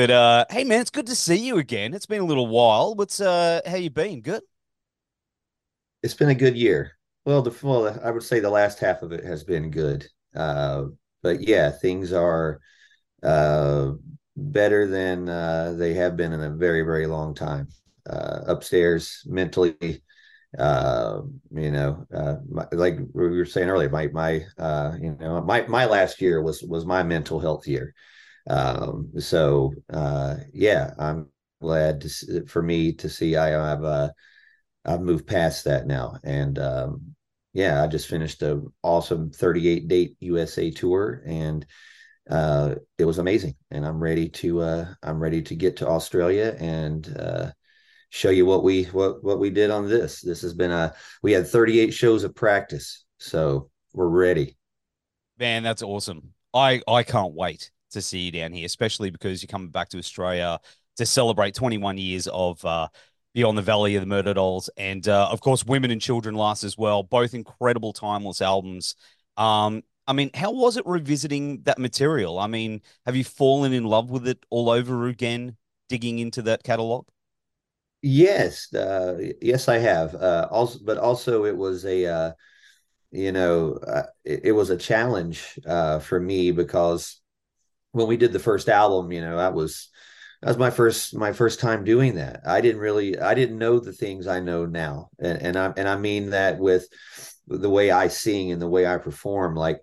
But uh, hey, man, it's good to see you again. It's been a little while. What's uh, how you been? Good. It's been a good year. Well, the well, I would say the last half of it has been good. Uh, but yeah, things are uh, better than uh, they have been in a very, very long time. Uh, upstairs, mentally, uh, you know, uh, my, like we were saying earlier, my my uh, you know my my last year was was my mental health year. Um, so uh, yeah, I'm glad to, for me to see I have uh, I've moved past that now, and um, yeah, I just finished a awesome 38 date USA tour, and uh, it was amazing. And I'm ready to uh, I'm ready to get to Australia and uh, show you what we what what we did on this. This has been a we had 38 shows of practice, so we're ready. Man, that's awesome. I I can't wait to see you down here, especially because you're coming back to Australia to celebrate 21 years of uh, Beyond the Valley of the Murderdolls, and uh, of course, Women and Children Last as well. Both incredible, timeless albums. Um, I mean, how was it revisiting that material? I mean, have you fallen in love with it all over again, digging into that catalog? Yes, uh, yes, I have. Uh, also, but also it was a, uh, you know, uh, it, it, was a challenge uh, for me because when we did the first album, you know, that was that was my first my first time doing that. I didn't really I didn't know the things I know now, and, and I and I mean that with the way I sing and the way I perform. Like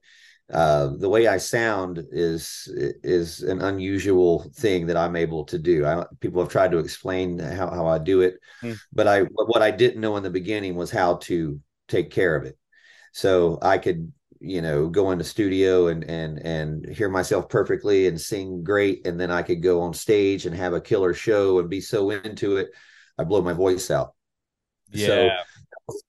uh, the way I sound is is an unusual thing that I'm able to do. I, people have tried to explain how how I do it, mm. but I what I didn't know in the beginning was how to take care of it. So I could you know go into studio and and and hear myself perfectly and sing great and then i could go on stage and have a killer show and be so into it i blow my voice out yeah so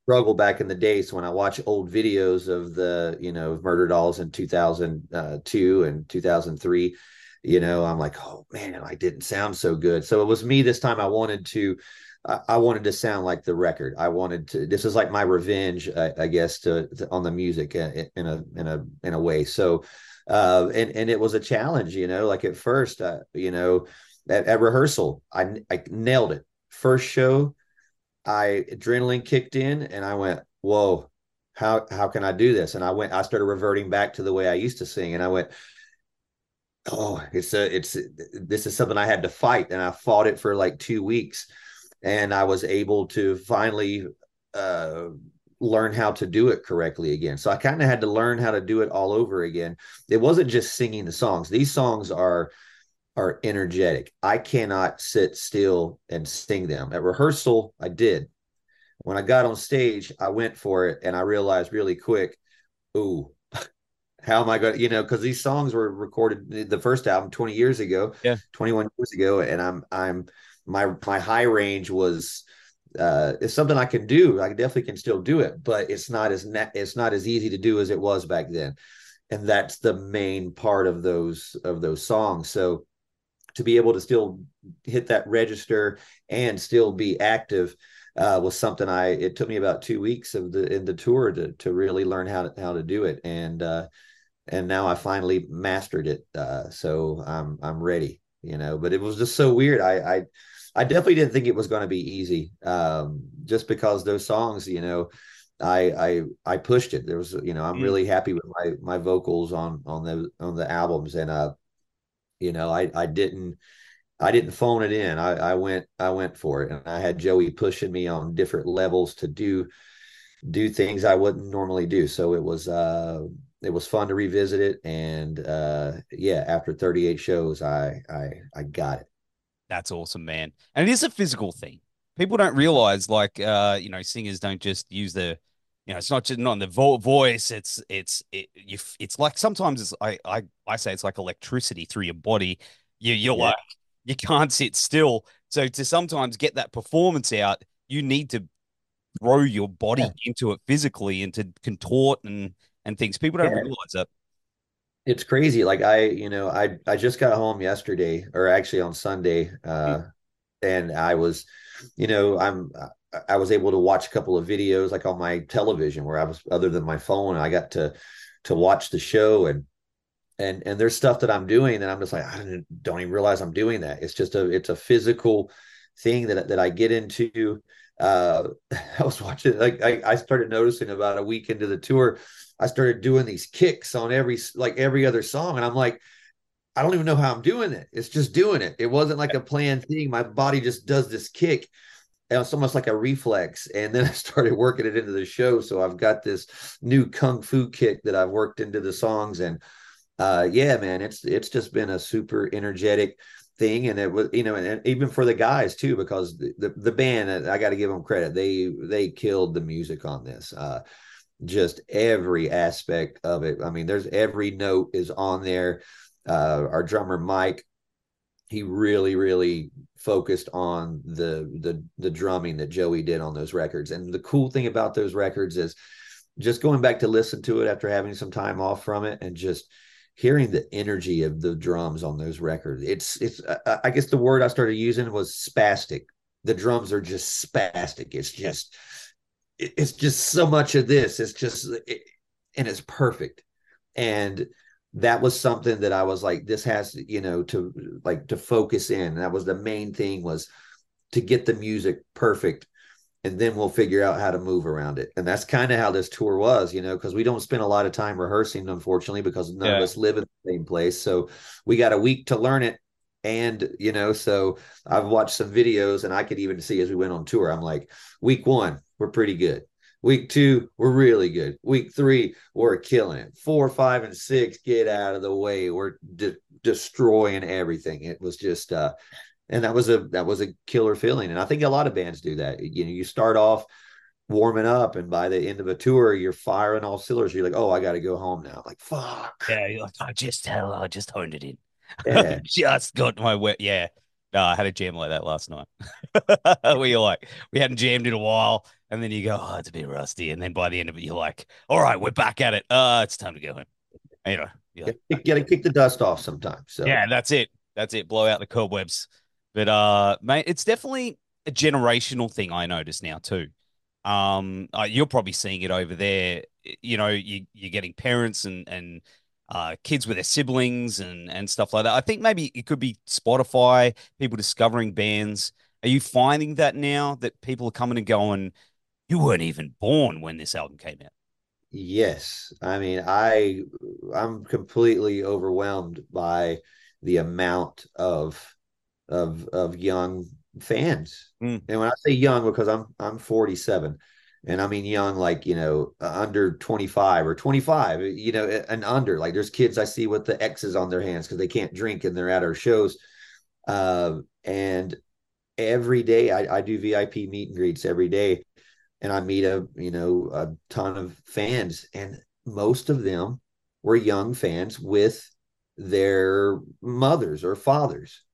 struggle back in the days when i watch old videos of the you know Murderdolls in 2002 and 2003 you know i'm like oh man i didn't sound so good so it was me this time i wanted to I, wanted to sound like the record. I wanted to. This is like my revenge, I, I guess, to, to, on the music uh, in a in a in a way. So, uh, and and it was a challenge, you know. Like at first, uh, you know, at, at rehearsal, I I nailed it. First show, I adrenaline kicked in, and I went, "Whoa, how how can I do this?" And I went, I started reverting back to the way I used to sing, and I went, "Oh, it's a it's this is something I had to fight," and I fought it for like two weeks and I was able to finally uh, learn how to do it correctly again. So I kind of had to learn how to do it all over again. It wasn't just singing the songs. These songs are are energetic. I cannot sit still and sing them. At rehearsal, I did. When I got on stage, I went for it and I realized really quick, ooh, how am I going to, you know, because these songs were recorded the first album 20 years ago, yeah, 21 years ago. And I'm I'm my my high range was uh, it's something I can do. I definitely can still do it, but it's not as ne- it's not as easy to do as it was back then, and that's the main part of those of those songs. So to be able to still hit that register and still be active uh, was something I. It took me about two weeks of the in the tour to to really learn how to how to do it, and uh, and now I finally mastered it. Uh, so I'm I'm ready, you know. But it was just so weird. I I I definitely didn't think it was going to be easy, um, just because those songs, you know, I I I pushed it. There was, you know, I'm mm. really happy with my my vocals on on the on the albums, and uh, you know, I I didn't I didn't phone it in. I I went I went for it, and I had Joey pushing me on different levels to do do things I wouldn't normally do. So it was uh it was fun to revisit it, and uh yeah, after 38 shows, I I I got it. That's awesome, man. And it is a physical thing. People don't realize, like, uh, you know, singers don't just use the, you know, it's not just not the vo- voice. It's it's it, you. It's like sometimes it's I I I say it's like electricity through your body. You you're yeah. like you can't sit still. So to sometimes get that performance out, you need to throw your body yeah. into it physically and to contort and and things. People don't yeah. realize that it's crazy. Like I, you know, I I just got home yesterday, or actually on Sunday, uh, and I was, you know, I'm I was able to watch a couple of videos like on my television where I was other than my phone, I got to to watch the show and and and there's stuff that I'm doing that I'm just like I don't, don't even realize I'm doing that. It's just a it's a physical thing that that I get into. Uh, I was watching like I, I started noticing about a week into the tour, I started doing these kicks on every like every other song, and I'm like, I don't even know how I'm doing it. It's just doing it. It wasn't like a planned thing. My body just does this kick. And it's almost like a reflex. And then I started working it into the show. So I've got this new kung fu kick that I've worked into the songs. And uh, yeah, man, it's it's just been a super energetic thing, and it was you know, and even for the guys too, because the the, the band, I got to give them credit, they they killed the music on this. Uh, just every aspect of it. I mean, there's every note is on there. Uh, our drummer Mike, he really really focused on the the the drumming that Joey did on those records. And the cool thing about those records is just going back to listen to it after having some time off from it and just hearing the energy of the drums on those records. It's it's I guess the word I started using was spastic. The drums are just spastic. It's just it's just so much of this. It's just it, and it's perfect. And that was something that I was like, this has you know to like to focus in. That was the main thing was to get the music perfect and then we'll figure out how to move around it. And that's kind of how this tour was, you know, because we don't spend a lot of time rehearsing, unfortunately, because none yeah. of us live in the same place. So we got a week to learn it. And, you know, so I've watched some videos and I could even see as we went on tour, I'm like, week one, we're pretty good. Week two, we're really good. Week three, we're killing it. Four, five, and six, get out of the way. We're de- destroying everything. It was just, uh, and that was a that was a killer feeling and i think a lot of bands do that you know you start off warming up and by the end of a tour you're firing all cylinders you're like oh i gotta go home now like fuck yeah you're like i just hell i just honed it in yeah. just got my wet yeah no i had a jam like that last night where you're like we hadn't jammed in a while and then you go oh it's a bit rusty and then by the end of it you're like all right we're back at it uh it's time to go home you know you like, gotta kick the dust off sometimes so yeah that's it that's it blow out the cobwebs but uh, mate, it's definitely a generational thing. I notice now too. Um, uh, you're probably seeing it over there. You know, you you're getting parents and and uh, kids with their siblings and and stuff like that. I think maybe it could be Spotify, people discovering bands. Are you finding that now that people are coming and going? You weren't even born when this album came out. Yes, I mean, I I'm completely overwhelmed by the amount of of of young fans. Mm. And when I say young, because I'm I'm 47, and I mean young, like you know, under 25 or 25, you know, and under. Like there's kids I see with the X's on their hands because they can't drink and they're at our shows. Uh, and every day I, I do VIP meet and greets every day, and I meet a you know a ton of fans, and most of them were young fans with their mothers or fathers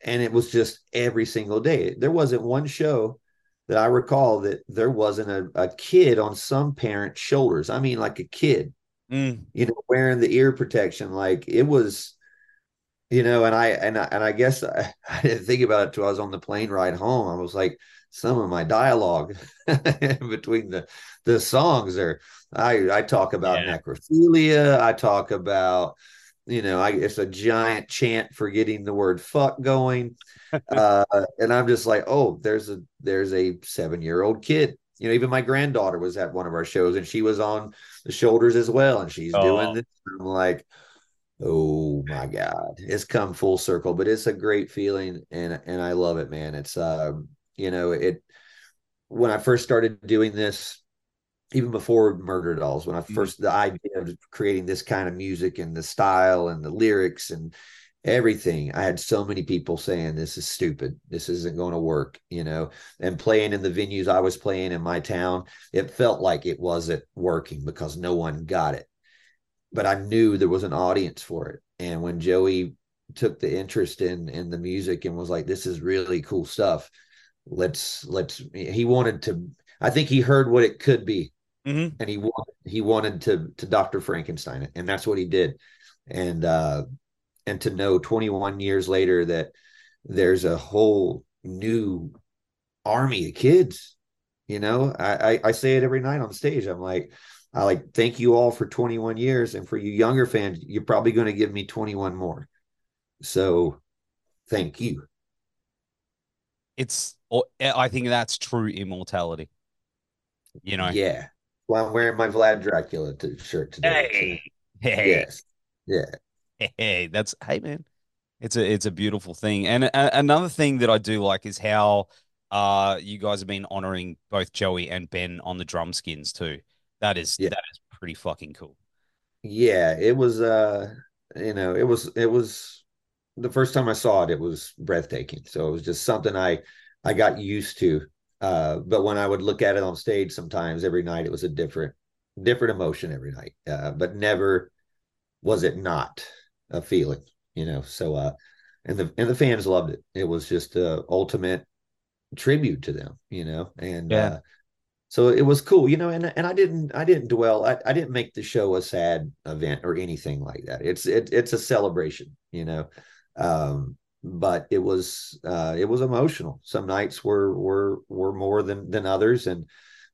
and it was just every single day. There wasn't one show that I recall that there wasn't a, a kid on some parent's shoulders. I mean, like a kid, mm. you know, wearing the ear protection. Like it was, you know, and I and I, and I guess I, I didn't think about it till I was on the plane ride home. I was like, some of my dialogue between the the songs there. I I talk about yeah. necrophilia. I talk about you know, I, it's a giant chant for getting the word fuck going. Uh, and I'm just like, oh, there's a there's a seven year old kid. You know, even my granddaughter was at one of our shows and she was on the shoulders as well, and she's oh. doing this. I'm like, oh my god, it's come full circle. But it's a great feeling, and and I love it, man. It's um, you know, it when I first started doing this even before Murderdolls, when I 1st mm-hmm. the idea of creating this kind of music and the style and the lyrics and everything, I had so many people saying this is stupid, this isn't going to work, you know. And playing in the venues I was playing in my town, it felt like it wasn't working because no one got it. But I knew there was an audience for it. And when Joey took the interest in in the music and was like, "This is really cool stuff," let's let's. He wanted to. I think he heard what it could be mm-hmm. and he wanted, he wanted to to Dr. Frankenstein it, and that's what he did. And uh, and to know 21 years later that there's a whole new army of kids You know, I, I, I say it every night on stage. I'm like, I like thank you all for 21 years, and for you younger fans, you're probably going to give me 21 more. So, thank you. It's I think that's true immortality. You know. Yeah. Well, I'm wearing my Vlad Dracula shirt today. Hey. Hey. Yes. Yeah. Hey, that's hey man. It's a it's a beautiful thing. And a, another thing that I do like is how uh you guys have been honoring both Joey and Ben on the drum skins too. That is yeah. that is pretty fucking cool. Yeah, it was uh you know, it was it was the first time I saw it, it was breathtaking. So it was just something I I got used to. Uh, but when I would look at it on stage, sometimes every night it was a different different emotion every night. Uh, but never was it not a feeling, you know. So uh, and the and the fans loved it. It was just a ultimate tribute to them, you know. And yeah. Uh, so it was cool, you know, and and I didn't I didn't dwell I, I didn't make the show a sad event or anything like that. It's it, it's a celebration, you know. Um, but it was uh, it was emotional. Some nights were were were more than than others, and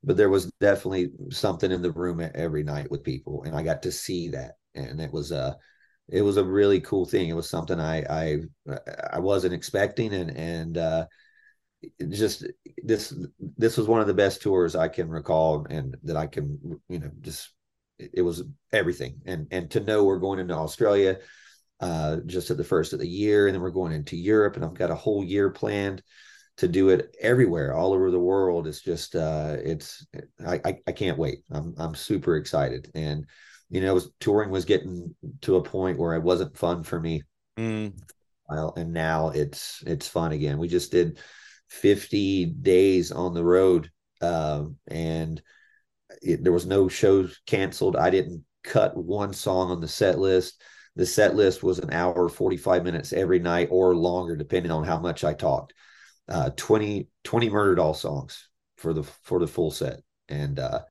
but there was definitely something in the room every night with people, and I got to see that, and it was a it was a really cool thing. It was something I I I wasn't expecting, and and uh, just this this was one of the best tours I can recall, and that I can you know just it was everything, and and to know we're going into Australia uh, just at the first of the year, and then we're going into Europe, and I've got a whole year planned to do it everywhere, all over the world. It's just, uh, it's, I, I, I can't wait. I'm, I'm super excited, and you know, was, touring was getting to a point where it wasn't fun for me. Mm. Well, and now it's it's fun again. We just did 50 days on the road, um, and it, there was no shows canceled. I didn't cut one song on the set list the set list was an hour 45 minutes every night or longer depending on how much i talked. Uh 20 20 Murderdoll songs for the for the full set. And uh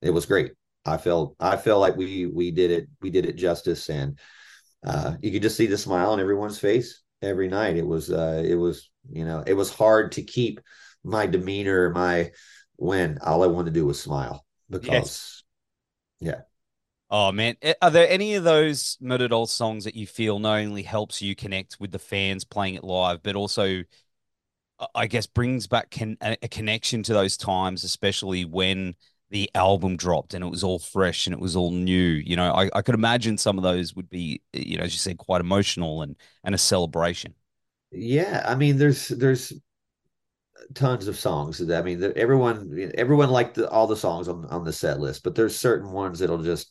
it was great. I felt i felt like we we did it we did it justice. And uh you could just see the smile on everyone's face every night. It was uh it was you know it was hard to keep my demeanor my when all i wanted to do was smile because yes. yeah Oh man, eh, are there any of those Murderdoll songs that you feel not only helps you connect with the fans playing it live, but also, I guess, brings back con- a connection to those times, especially when the album dropped and it was all fresh and it was all new. You know, I, I could imagine some of those would be, you know, as you said, quite emotional and and a celebration. Yeah, I mean, there's there's tons of songs. I mean, everyone everyone liked the, all the songs on on the set list, but there's certain ones that'll just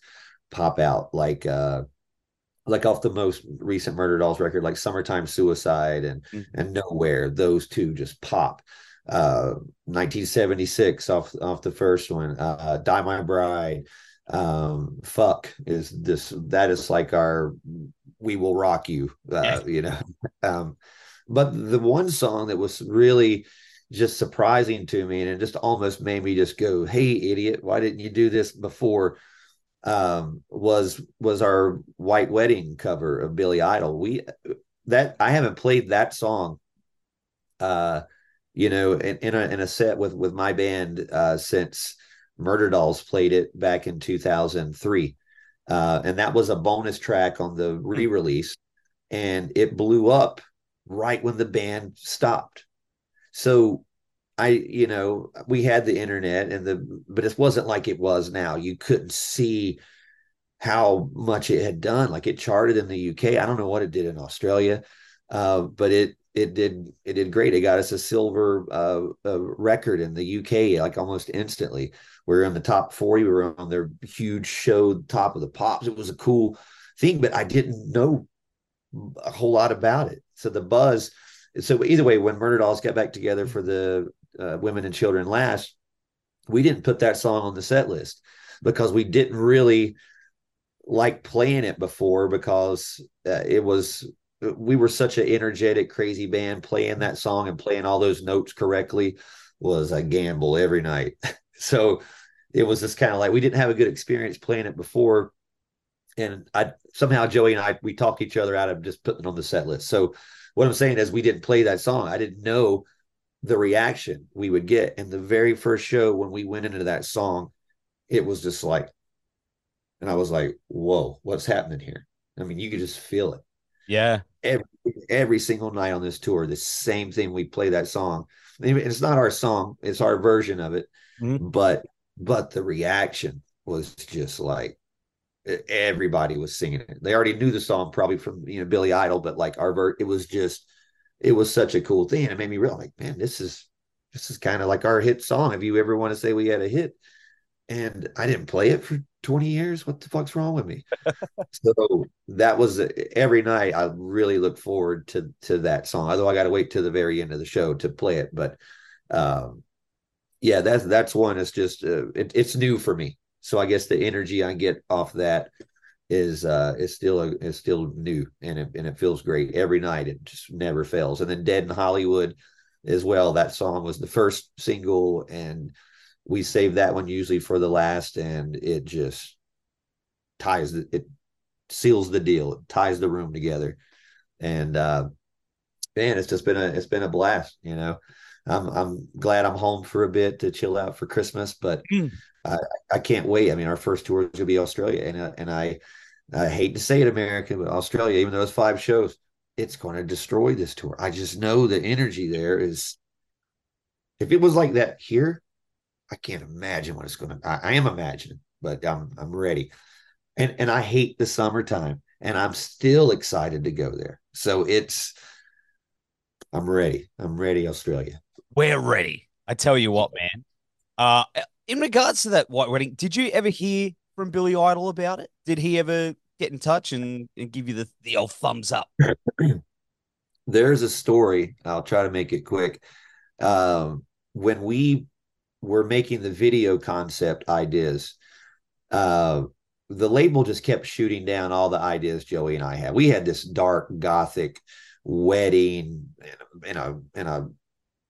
pop out like uh like off the most recent Murderdolls record like summertime suicide and mm-hmm. and nowhere those two just pop uh 1976 off off the first one uh die my bride um fuck is this that is like our we will rock you uh you know um but the one song that was really just surprising to me and it just almost made me just go hey idiot why didn't you do this before um, was was our White Wedding cover of Billy Idol. We that I haven't played that song, uh, you know, in, in a in a set with with my band uh, since Murderdolls played it back in two thousand three, uh, and that was a bonus track on the re release, and it blew up right when the band stopped. So I, you know, we had the internet and the, but it wasn't like it was now. You couldn't see how much it had done. Like it charted in the UK. I don't know what it did in Australia, uh, but it it did it did great. It got us a silver uh, a record in the UK like almost instantly. We were in the top forty. We were on their huge show, top of the pops. It was a cool thing, but I didn't know a whole lot about it. So the buzz. So either way, when Murderdolls got back together for the uh, women and children last we didn't put that song on the set list because we didn't really like playing it before because uh, it was we were such an energetic crazy band. Playing that song and playing all those notes correctly was a gamble every night. So it was just kind of like we didn't have a good experience playing it before. And i somehow joey and i we talk each other out of just putting it on the set list. So what i'm saying is we didn't play that song. I didn't know the reaction we would get. And the very first show when we went into that song, it was just like, and I was like, whoa, what's happening here? I mean, you could just feel it. Yeah. Every, every single night on this tour, the same thing. We play that song. It's not our song, it's our version of it. Mm-hmm. But but the reaction was just like everybody was singing it. They already knew the song probably from you know Billy Idol, but like our ver- it was just it was such a cool thing. It made me real like, man, this is this is kind of like our hit song. If you ever want to say we had a hit, and I didn't play it for 20 years, what the fuck's wrong with me? so that was every night. I really look forward to to that song. Although I got to wait to the very end of the show to play it, but um, yeah, that's that's one. It's just uh, it, it's new for me. So I guess the energy I get off that is uh is still a, is still new and it and it feels great every night. It just never fails. And then Dead in Hollywood as well. That song was the first single, and we save that one usually for the last, and it just ties the, it seals the deal. It ties the room together, and uh, man, it's just been a it's been a blast. You know, I'm I'm glad I'm home for a bit to chill out for Christmas, but mm. I, I can't wait. I mean, our first tour is going to be Australia, and uh, and I I hate to say it, America, but Australia, even though it's five shows, it's going to destroy this tour. I just know the energy there is. If it was like that here, I can't imagine what it's going to. I, I am imagining, but I'm I'm ready, and and I hate the summertime, and I'm still excited to go there. So it's. I'm ready. I'm ready, Australia. We're ready. I tell you what, man. Uh, in regards to that white wedding, did you ever hear from Billy Idol about it? Did he ever get in touch and, and give you the, the old thumbs up? There's a story. I'll try to make it quick. Um, when we were making the video concept ideas, uh, the label just kept shooting down all the ideas Joey and I had. We had this dark gothic wedding in a, in a, in a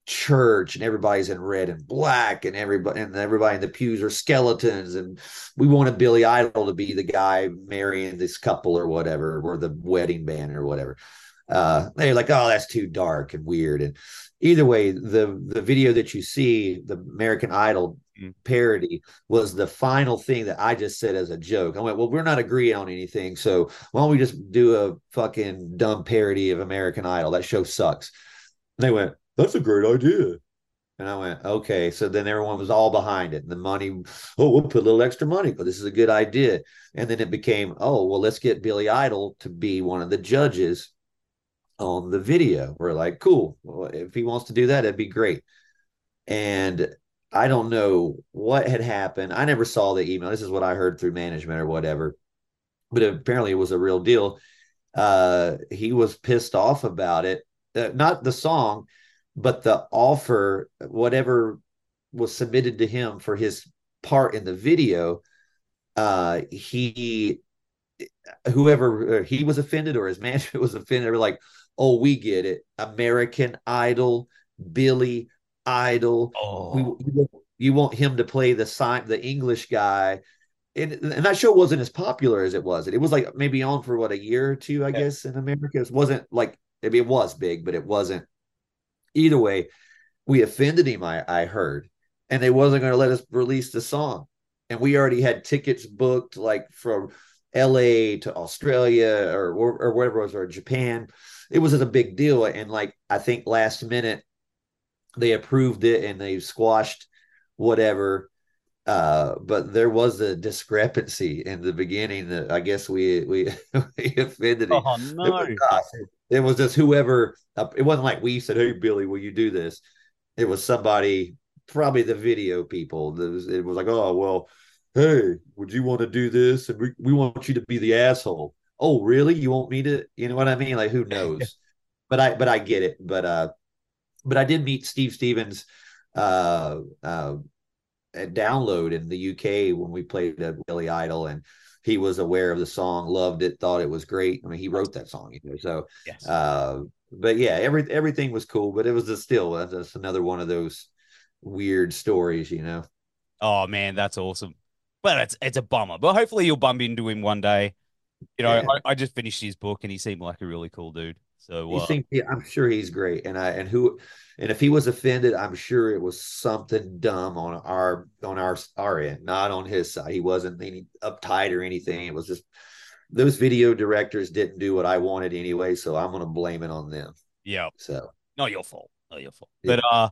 church and everybody's in red and black and everybody and everybody in the pews are skeletons and we wanted Billy Idol to be the guy marrying this couple or whatever or the wedding band or whatever. Uh, they're like, oh, that's too dark and weird. And either way, the the video that you see, the American Idol mm. parody, was the final thing that I just said as a joke. I went, well, we're not agreeing on anything, so why don't we just do a fucking dumb parody of American Idol? That show sucks. And they went, that's a great idea. And I went, okay. So then everyone was all behind it. And the money, oh, we'll put a little extra money, but this is a good idea. And then it became, oh, well, let's get Billy Idol to be one of the judges on the video. We're like, cool. Well, if he wants to do that, it'd be great. And I don't know what had happened. I never saw the email. This is what I heard through management or whatever. But apparently it was a real deal. Uh, he was pissed off about it. Uh, not the song but the offer, whatever was submitted to him for his part in the video, uh, he, whoever uh, he was offended or his management was offended, they were like, "Oh, we get it, American Idol, Billy Idol. Oh. We, you want him to play the sign, the English guy." And, and that show wasn't as popular as it was. It was like maybe on for what a year or two, I yeah. guess, in America. It wasn't like mean, it was big, but it wasn't either way, we offended him. I, I heard, and they wasn't going to let us release the song, and we already had tickets booked, like from L.A. to Australia or or, or whatever it was, or Japan. It was a big deal, and like I think last minute they approved it and they squashed whatever uh, but there was a discrepancy in the beginning that I guess we we, we offended him. Oh no! It was, it was just whoever. Uh, it wasn't like we said, "Hey Billy, will you do this?" It was somebody, probably the video people. It was, it was like, "Oh well, hey, would you want to do this?" And we we want you to be the asshole. Oh really? You want me to? You know what I mean? Like who knows? but I but I get it. But uh, but I did meet Steve Stevens uh uh download in the UK when we played at Billy Idol, and he was aware of the song, loved it, thought it was great. I mean, he wrote that song, you know. So, yes. uh, but yeah, every everything was cool, but it was just still that's another one of those weird stories, you know. Oh man, that's awesome. But it's it's a bummer. But hopefully you'll bump into him one day. You know, yeah. I, I just finished his book and he seemed like a really cool dude. So uh, think yeah, I'm sure he's great, and I and who and if he was offended, I'm sure it was something dumb on our on our our end, not on his side. He wasn't any uptight or anything. It was just those video directors didn't do what I wanted anyway, so I'm gonna blame it on them. yeah, So not your fault, not your fault. Yeah. But uh,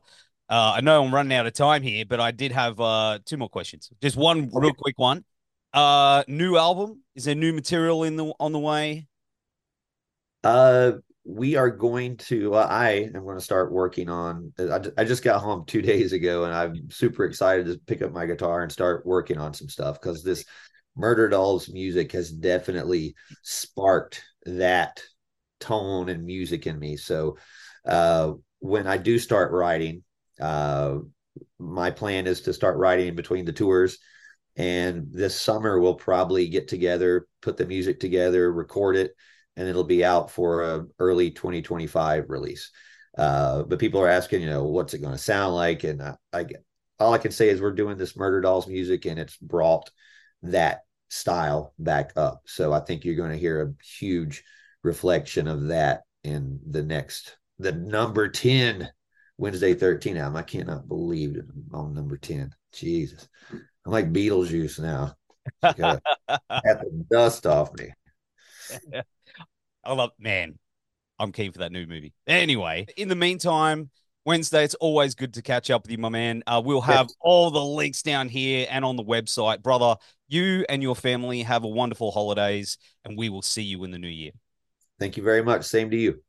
uh, I know I'm running out of time here, but I did have uh two more questions. Just one real quick one. Uh, new album? Is there new material in the on the way? uh we are going to I am going to start working on I, I just got home two days ago and I'm super excited to pick up my guitar and start working on some stuff because this Murderdolls music has definitely sparked that tone and music in me. So uh, when I do start writing, uh, my plan is to start writing between the tours. And this summer, we'll probably get together, put the music together, record it, and it'll be out for a early 2025 release. Uh, but people are asking, you know, what's it going to sound like? And I, I all I can say is we're doing this Murderdolls music, and it's brought that style back up. So I think you're going to hear a huge reflection of that in the next the number 10 Wednesday 13 album. I cannot believe it. I'm on number 10. Jesus. I'm like Beetlejuice now. Got the dust off me. I love, man, I'm keen for that new movie. Anyway, in the meantime, Wednesday, it's always good to catch up with you, my man. Uh, we'll have all the links down here and on the website. Brother, you and your family have a wonderful holidays, and we will see you in the new year. Thank you very much. Same to you.